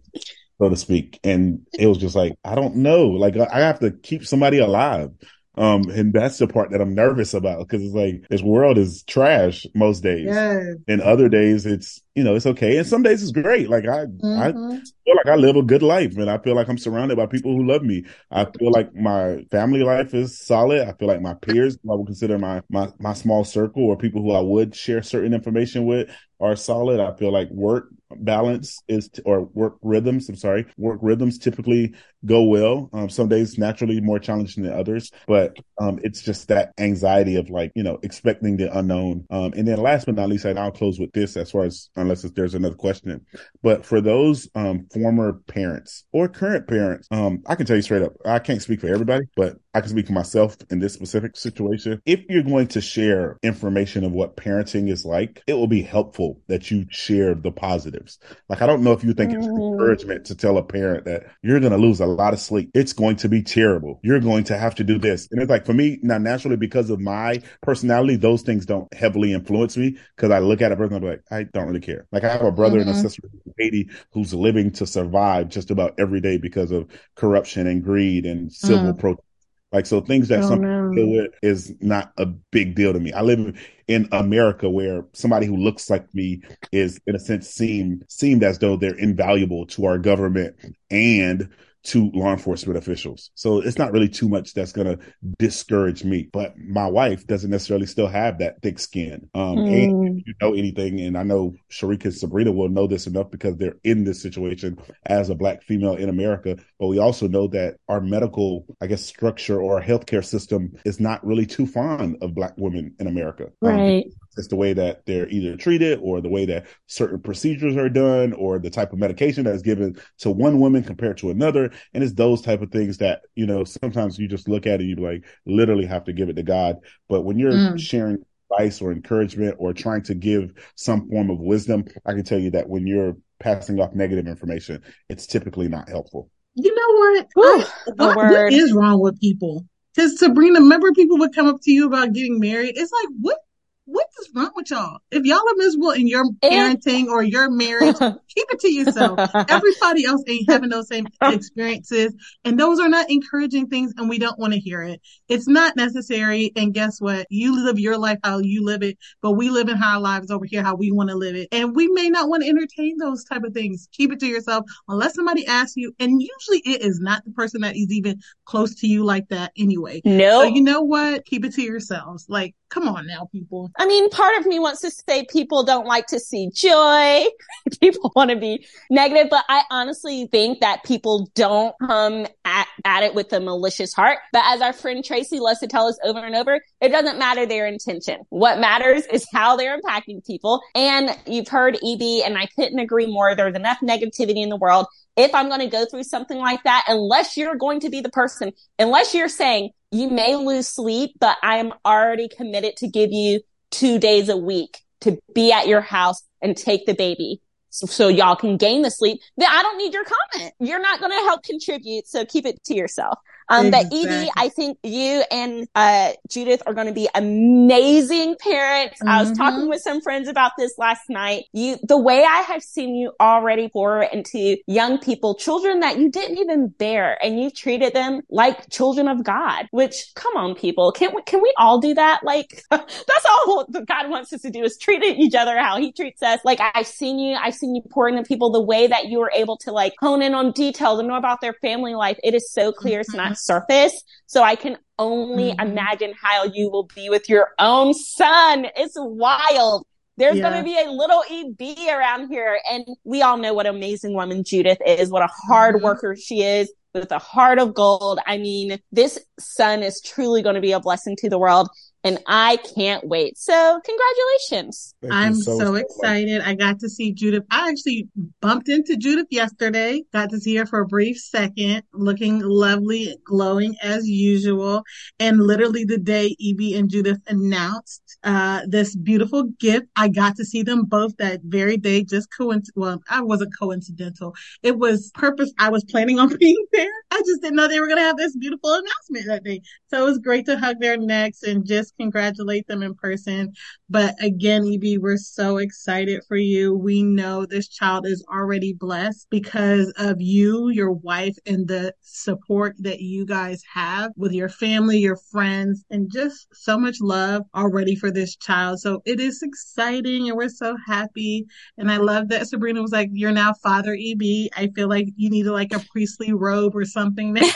so to speak. And it was just like, I don't know. Like I have to keep somebody alive. Um, and that's the part that I'm nervous about because it's like this world is trash most days. Yes. And other days it's, you know, it's okay. And some days it's great. Like I, mm-hmm. I feel like I live a good life and I feel like I'm surrounded by people who love me. I feel like my family life is solid. I feel like my peers, I would consider my, my, my small circle or people who I would share certain information with are solid. I feel like work balance is, t- or work rhythms. I'm sorry, work rhythms typically go well. Um, some days naturally more challenging than others, but um, it's just that anxiety of like you know expecting the unknown. Um, and then last but not least, I'll close with this as far as unless there's another question. But for those um, former parents or current parents, um, I can tell you straight up, I can't speak for everybody, but I can speak for myself in this specific situation. If you're going to share information of what parenting is like, it will be helpful that you share the positives. Like, I don't know if you think it's mm. encouragement to tell a parent that you're going to lose a lot of sleep. It's going to be terrible. You're going to have to do this. And it's like, for me, now naturally, because of my personality, those things don't heavily influence me because I look at a person and I'm like, I don't really care. Like, I have a brother mm-hmm. and a mm-hmm. sister in Haiti who's living to survive just about every day because of corruption and greed and civil mm. protest like so, things that oh, some no. deal with is not a big deal to me. I live in America where somebody who looks like me is, in a sense, seemed seemed as though they're invaluable to our government and to law enforcement officials. So it's not really too much that's going to discourage me. But my wife doesn't necessarily still have that thick skin. Um, mm. And you know anything, and I know Sharika and Sabrina will know this enough because they're in this situation as a black female in America. But we also know that our medical, I guess, structure or healthcare system is not really too fond of black women in America. Um, right. Um, it's the way that they're either treated or the way that certain procedures are done or the type of medication that's given to one woman compared to another. And it's those type of things that, you know, sometimes you just look at it, you like literally have to give it to God. But when you're mm. sharing advice or encouragement or trying to give some form of wisdom, I can tell you that when you're passing off negative information, it's typically not helpful. You know what? I, what is wrong with people? Because Sabrina, remember people would come up to you about getting married. It's like, what what is wrong with y'all? If y'all are miserable in your parenting or your marriage, keep it to yourself. Everybody else ain't having those same oh. experiences. And those are not encouraging things and we don't want to hear it. It's not necessary. And guess what? You live your life how you live it, but we live in our lives over here how we want to live it. And we may not want to entertain those type of things. Keep it to yourself unless somebody asks you. And usually it is not the person that is even close to you like that anyway. No. So you know what? Keep it to yourselves. Like, come on now, people. I mean, part of me wants to say people don't like to see joy. people want to be negative, but I honestly think that people don't come at, at it with a malicious heart. But as our friend Tracy loves to tell us over and over, it doesn't matter their intention. What matters is how they're impacting people. And you've heard EB, and I couldn't agree more. There's enough negativity in the world if I'm going to go through something like that, unless you're going to be the person, unless you're saying you may lose sleep, but I am already committed to give you two days a week to be at your house and take the baby. So, so y'all can gain the sleep. Then I don't need your comment. You're not going to help contribute. So keep it to yourself. Um, exactly. but Evie, I think you and, uh, Judith are going to be amazing parents. Mm-hmm. I was talking mm-hmm. with some friends about this last night. You, the way I have seen you already pour into young people, children that you didn't even bear and you treated them like children of God, which come on people. Can we, can we all do that? Like that's all God wants us to do is treat each other how he treats us. Like I've seen you, I've seen you pour into people the way that you were able to like hone in on details and know about their family life. It is so clear. It's not surface. So I can only mm-hmm. imagine how you will be with your own son. It's wild. There's yeah. going to be a little EB around here. And we all know what amazing woman Judith is, what a hard mm-hmm. worker she is with a heart of gold. I mean, this son is truly going to be a blessing to the world and I can't wait. So congratulations. Thank I'm so, so excited. I got to see Judith. I actually bumped into Judith yesterday. Got to see her for a brief second, looking lovely, glowing as usual. And literally the day Evie and Judith announced uh, this beautiful gift, I got to see them both that very day. Just coinc. Well, I wasn't coincidental. It was purpose. I was planning on being there. I just didn't know they were going to have this beautiful announcement that day. So it was great to hug their necks and just congratulate them in person. But again, EB, we're so excited for you. We know this child is already blessed because of you, your wife, and the support that you guys have with your family, your friends, and just so much love already for this child. So it is exciting and we're so happy. And I love that Sabrina was like, You're now Father EB. I feel like you need like a priestly robe or something.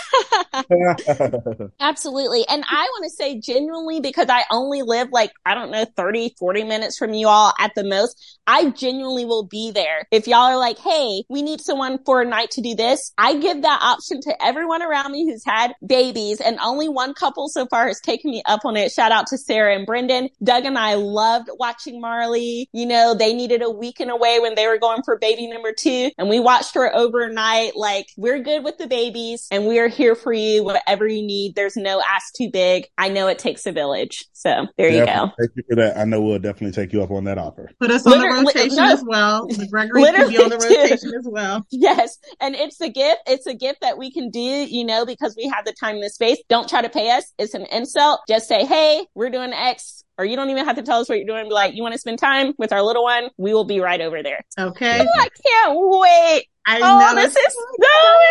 Absolutely. And I want to say genuinely, because I only live like, I don't know, 30, 40 minutes from you all at the most, I genuinely will be there. If y'all are like, hey, we need someone for a night to do this, I give that option to everyone around me who's had babies. And only one couple so far has taken me up on it. Shout out to Sarah and Brendan. Doug and I loved watching Marley. You know, they needed a weekend away when they were going for baby number two. And we watched her overnight. Like, we're good with the babies and we are here for you, whatever you need. There's no ask too big. I know it takes a village. So there you go. Thank you for that. I know we'll definitely take you up on that offer. Put us on the rotation no, as well. The Gregory can be on the rotation as well. Yes. And it's a gift. It's a gift that we can do, you know, because we have the time and the space. Don't try to pay us. It's an insult. Just say, Hey, we're doing X or you don't even have to tell us what you're doing. Be like, you want to spend time with our little one? We will be right over there. Okay. Oh, I can't wait. I oh, know. this is so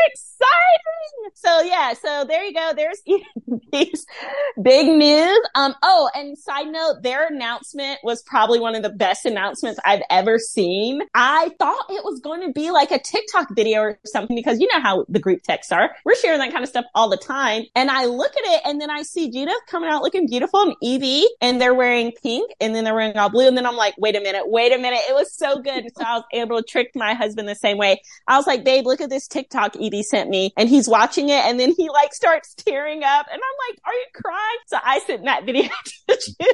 exciting. So yeah, so there you go. There's these big news. Um, oh, and side note, their announcement was probably one of the best announcements I've ever seen. I thought it was going to be like a TikTok video or something because you know how the group texts are. We're sharing that kind of stuff all the time. And I look at it and then I see Judith coming out looking beautiful and Evie and they're wearing pink and then they're wearing all blue. And then I'm like, wait a minute, wait a minute. It was so good. So I was able to trick my husband the same way. I was like, babe, look at this TikTok Evie sent me and he's watching it and then he like starts tearing up and I'm like, are you crying? So I sent that video to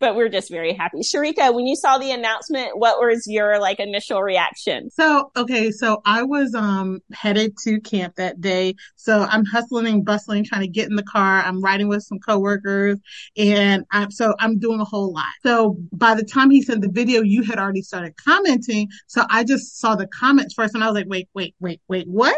but we're just very happy. Sharika, when you saw the announcement, what was your like initial reaction? So, okay. So I was, um, headed to camp that day. So I'm hustling and bustling, trying to get in the car. I'm riding with some coworkers and I'm, so I'm doing a whole lot. So by the time he sent the video, you had already started commenting. So I just saw the comments first and I was like, wait, wait, wait, wait, what?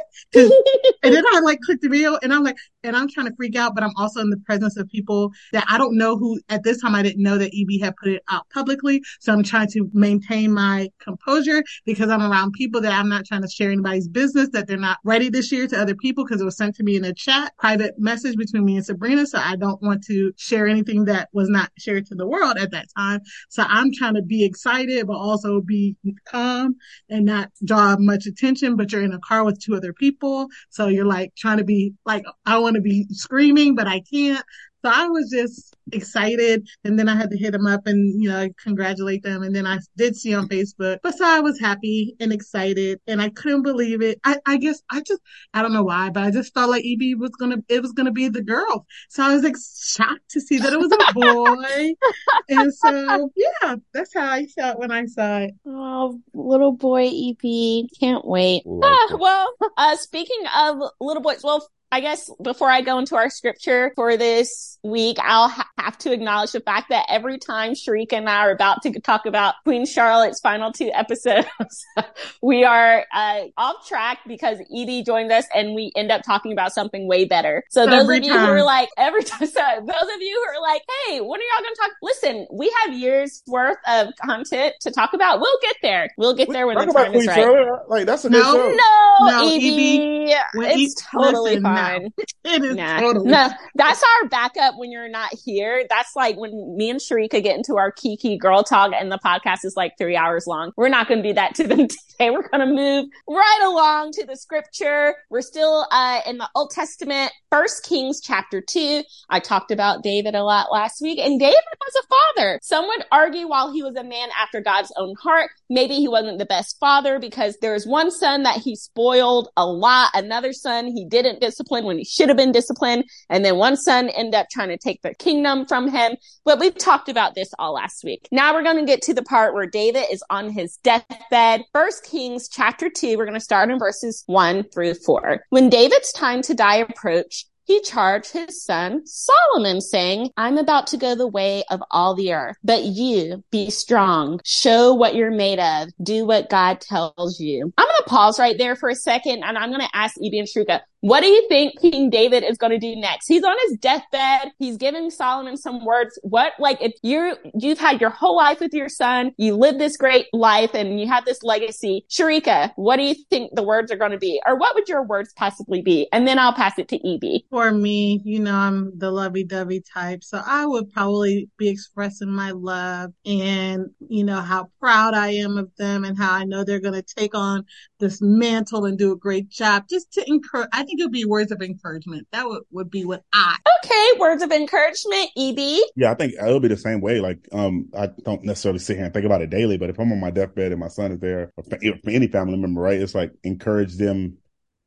And then I like clicked the video and I'm like, and I'm trying to freak out, but I'm also in the presence of people that I don't know who at this time I didn't know that EB had put it out publicly. So I'm trying to maintain my composure because I'm around people that I'm not trying to share anybody's business that they're not ready to share to other people because it was sent to me in a chat, private message between me and Sabrina. So I don't want to share anything that was not shared to the world at that time. So I'm trying to be excited, but also be calm and not draw much attention. But you're in a car with two other people. So you're like trying to be like, I want to be screaming, but I can't. So I was just excited. And then I had to hit them up and, you know, congratulate them. And then I did see on Facebook. But so I was happy and excited and I couldn't believe it. I, I guess I just, I don't know why, but I just felt like EB was going to, it was going to be the girl. So I was like shocked to see that it was a boy. and so, yeah, that's how I felt when I saw it. Oh, little boy EB. Can't wait. Ah, well, uh, speaking of little boys, well, I guess before I go into our scripture for this week, I'll ha- have to acknowledge the fact that every time Sharika and I are about to talk about Queen Charlotte's final two episodes, we are uh, off track because Edie joined us and we end up talking about something way better. So those every of you time. who are like, every time, so those of you who are like, hey, when are y'all going to talk? Listen, we have years worth of content to talk about. We'll get there. We'll get there when the time is right. Charlotte. Like that's a good no, show. No, no, Edie, it's totally listen, fine fine. It is nah. totally no. That's our backup when you're not here. That's like when me and Sharika get into our Kiki girl talk and the podcast is like three hours long. We're not going to do that to them today. We're going to move right along to the scripture. We're still uh, in the Old Testament, First Kings chapter two. I talked about David a lot last week, and David was a father. Some would argue while he was a man after God's own heart, maybe he wasn't the best father because there was one son that he spoiled a lot. Another son he didn't discipline when he should have been disciplined. And then one son ended up trying to take the kingdom from him. But we've talked about this all last week. Now we're going to get to the part where David is on his deathbed. First Kings chapter two. We're going to start in verses one through four. When David's time to die approached, he charged his son Solomon saying, I'm about to go the way of all the earth, but you be strong, show what you're made of, do what God tells you. I'm going to pause right there for a second and I'm going to ask EB and Sharika, what do you think King David is going to do next? He's on his deathbed. He's giving Solomon some words. What, like, if you're, you've had your whole life with your son, you live this great life and you have this legacy. Sharika, what do you think the words are going to be? Or what would your words possibly be? And then I'll pass it to Evie. For me, you know, I'm the lovey dovey type. So I would probably be expressing my love and, you know, how proud I am of them and how I know they're going to take on this mantle and do a great job just to encourage. I think think it would be words of encouragement. That would, would be what I. Okay, words of encouragement, EB. Yeah, I think it'll be the same way. Like, um, I don't necessarily sit here and think about it daily, but if I'm on my deathbed and my son is there, or any family member, right, it's like encourage them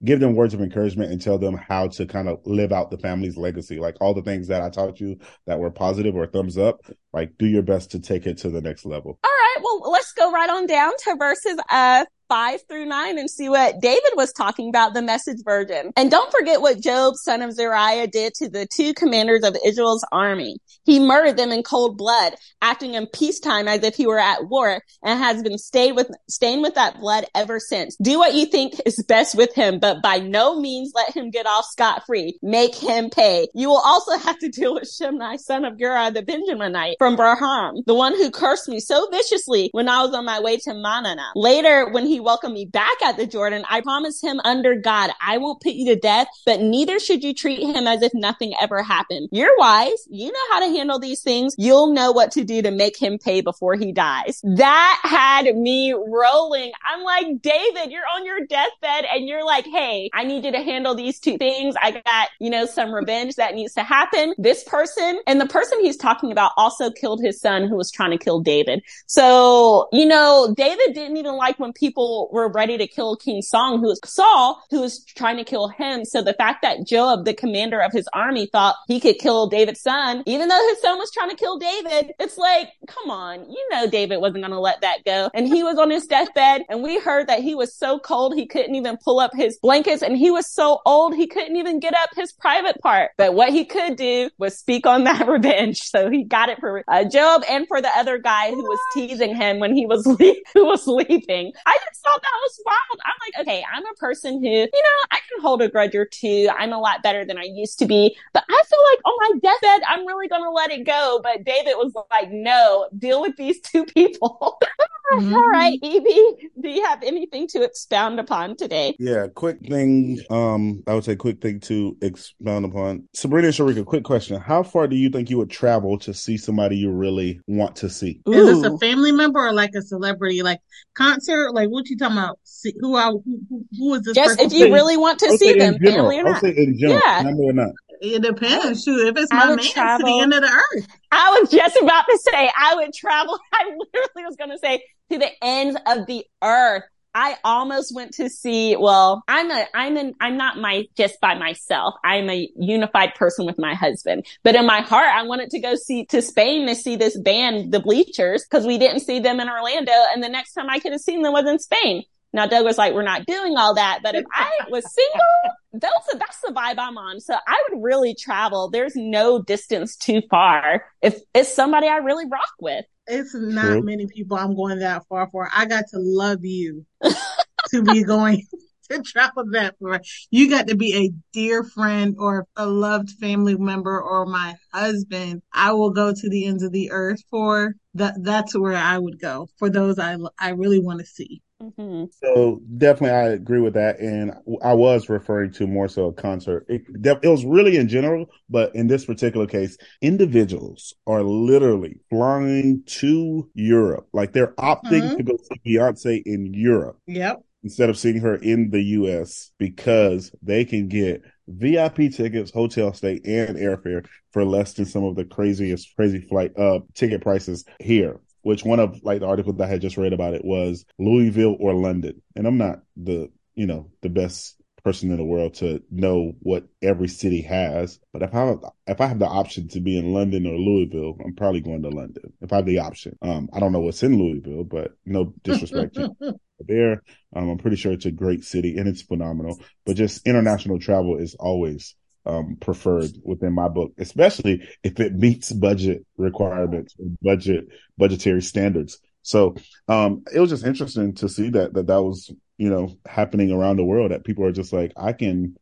give them words of encouragement and tell them how to kind of live out the family's legacy. Like all the things that I taught you that were positive or thumbs up, like do your best to take it to the next level. All right. Well, let's go right on down to verses uh five through nine and see what David was talking about, the message version. And don't forget what Joab, son of Zeruiah, did to the two commanders of Israel's army. He murdered them in cold blood, acting in peacetime as if he were at war, and has been stained with, stained with that blood ever since. Do what you think is best with him, but by no means let him get off scot-free. Make him pay. You will also have to deal with Shimei, son of Gera, the Benjaminite from Bahurim, the one who cursed me so viciously when I was on my way to Mahanaim. Later, when he he welcomed me back at the Jordan, I promise him under God, I won't put you to death, but neither should you treat him as if nothing ever happened. You're wise. You know how to handle these things. You'll know what to do to make him pay before he dies. That had me rolling. I'm like, David, you're on your deathbed and you're like, Hey, I need you to handle these two things. I got, you know, some revenge that needs to happen. This person and the person he's talking about also killed his son who was trying to kill David. So, you know, David didn't even like when people people were ready to kill King Saul, who was Saul, who was trying to kill him. So the fact that Joab, the commander of his army, thought he could kill David's son, even though his son was trying to kill David, it's like, come on, you know David wasn't going to let that go. And he was on his deathbed, and we heard that he was so cold he couldn't even pull up his blankets, and he was so old he couldn't even get up his private part. But what he could do was speak on that revenge. So he got it for uh, Joab and for the other guy who was teasing him when he was le- who was leaving. I thought that was wild. I'm like, okay, I'm a person who, you know, I can hold a grudge or two. I'm a lot better than I used to be, but I feel like on my deathbed, I'm really going to let it go. But David was like, no, deal with these two people. Mm-hmm. All right, Evie, do you have anything to expound upon today? Yeah, quick thing. Um, I would say quick thing to expound upon. Sabrina and Sharika, quick question: How far do you think you would travel to see somebody you really want to see? Ooh. Is this a family member or like a celebrity, like concert? Like what you talking about? See, who I who, who is this? Just if you really want to see them, family or not. I'll say in general, yeah. family or not. It depends. Shoot, if it's my man travel. to the end of the earth. I was just about to say I would travel. I literally was going to say to the ends of the earth. I almost went to see, well, I'm a, I'm an, I'm not my, just by myself. I'm a unified person with my husband. But in my heart, I wanted to go see, to Spain to see this band, the Bleachers, because we didn't see them in Orlando. And the next time I could have seen them was in Spain. Now Doug was like, we're not doing all that, but if I was single, that's, the that's the vibe I'm on. So I would really travel. There's no distance too far if it's somebody I really rock with. It's not True. many people I'm going that far for. I got to love you to be going to travel that far. You got to be a dear friend or a loved family member or my husband. I will go to the ends of the earth for that. That's where I would go for those I I really want to see. Mm-hmm. So definitely, I agree with that, and I was referring to more so a concert. It, it was really in general, but in this particular case, individuals are literally flying to Europe, like they're opting mm-hmm. to go see Beyonce in Europe. Yep. Instead of seeing her in the U.S. because they can get VIP tickets, hotel stay, and airfare for less than some of the craziest crazy flight uh ticket prices here which one of like the articles I had just read about it was Louisville or London. And I'm not the, you know, the best person in the world to know what every city has. But if I if I have the option to be in London or Louisville, I'm probably going to London. If I have the option, um, I don't know what's in Louisville, but no disrespect to there. Um, I'm pretty sure it's a great city and it's phenomenal. But just international travel is always um, preferred within my book, especially if it meets budget requirements, budget budgetary standards. So um, it was just interesting to see that that that was you know happening around the world. That people are just like, I can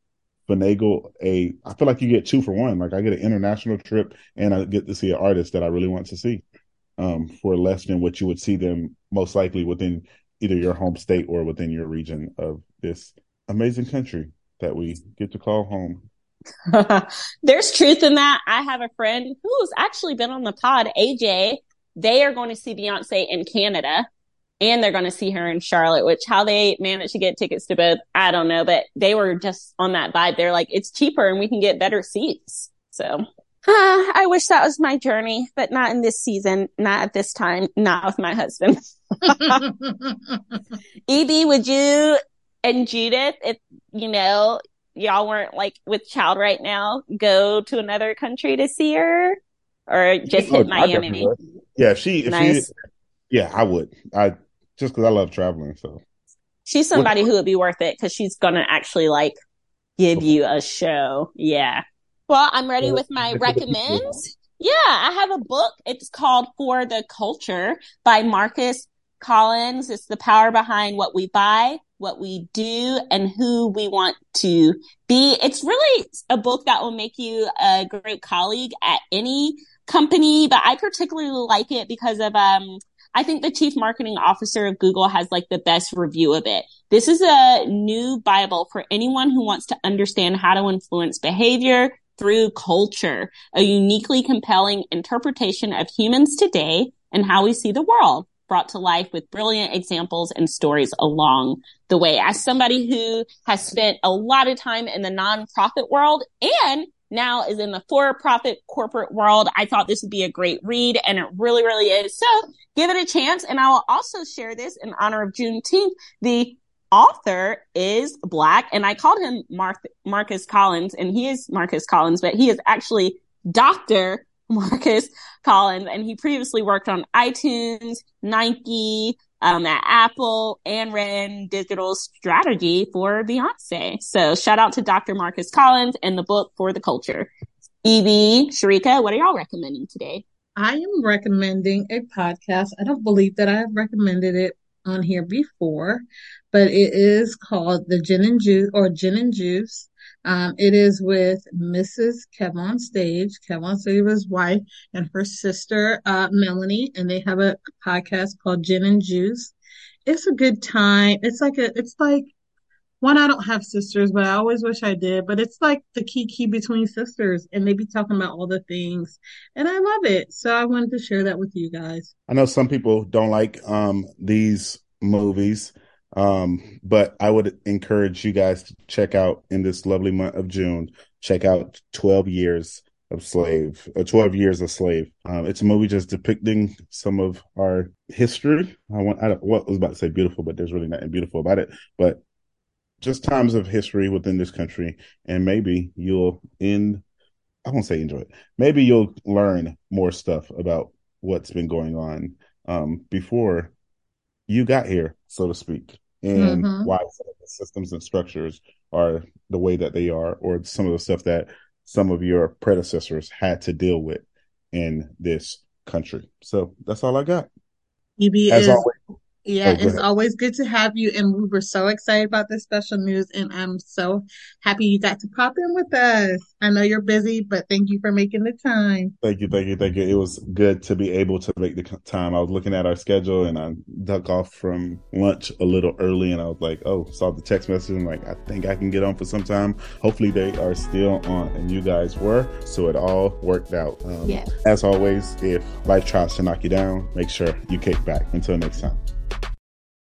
finagle a. I feel like you get two for one. Like I get an international trip and I get to see an artist that I really want to see um, for less than what you would see them most likely within either your home state or within your region of this amazing country that we get to call home. There's truth in that. I have a friend who's actually been on the pod, AJ. They are going to see Beyonce in Canada and they're going to see her in Charlotte, which how they managed to get tickets to both, I don't know, but they were just on that vibe. They're like, it's cheaper and we can get better seats. So uh, I wish that was my journey, but not in this season, not at this time, not with my husband. Evie, would you and Judith, if, you know, y'all weren't like with child right now, go to another country to see her or just oh, hit Miami? Yeah, she, if nice. she, yeah, I would. I just because I love traveling. So she's somebody what? who would be worth it because she's gonna actually like give you a show. Yeah. Well, I'm ready with my recommends. Yeah, I have a book. It's called For the Culture by Marcus Collins. It's the power behind what we buy, what we do and who we want to be. It's really a book that will make you a great colleague at any company, but I particularly like it because of, um, I think the chief marketing officer of Google has like the best review of it. This is a new Bible for anyone who wants to understand how to influence behavior through culture, a uniquely compelling interpretation of humans today and how we see the world brought to life with brilliant examples and stories along the way. As somebody who has spent a lot of time in the nonprofit world and now is in the for-profit corporate world, I thought this would be a great read and it really, really is. So give it a chance. And I will also share this in honor of Juneteenth. The author is black and I called him Mar- Marcus Collins and he is Marcus Collins, but he is actually Dr. Marcus Collins, and he previously worked on iTunes, Nike, um, at Apple, and ran digital strategy for Beyonce. So shout out to Dr. Marcus Collins and the book for the culture. Evie, Sharika, what are y'all recommending today? I am recommending a podcast. I don't believe that I have recommended it on here before, but it is called the Gin and Juice or Gin and Juice. Um, it is with Mrs. Kevon Stage, kev Kevon Stage's wife and her sister, uh, Melanie, and they have a podcast called Gin and Juice. It's a good time. It's like a, it's like one, I don't have sisters, but I always wish I did. But it's like the key key between sisters, and they be talking about all the things, and I love it. So I wanted to share that with you guys. I know some people don't like um, these movies, um, but I would encourage you guys to check out in this lovely month of June. Check out Twelve Years of Slave, or uh, Twelve Years a Slave. Um, it's a movie just depicting some of our history. I want, I, don't, what I was about to say beautiful, but there's really nothing beautiful about it. But just times of history within this country, and maybe you'll in I won't say enjoy it. Maybe you'll learn more stuff about what's been going on um, before you got here, so to speak, and mm-hmm. why some of the systems and structures are the way that they are, or some of the stuff that some of your predecessors had to deal with in this country. So that's all I got. EB As is always, yeah, oh, it's always good to have you. And we were so excited about this special news. And I'm so happy you got to pop in with us. I know you're busy, but thank you for making the time. Thank you. Thank you. Thank you. It was good to be able to make the time. I was looking at our schedule and I duck off from lunch a little early and I was like, oh, saw the text message. and like, I think I can get on for some time. Hopefully they are still on and you guys were. So it all worked out. Um, yes. As always, if life tries to knock you down, make sure you kick back. Until next time.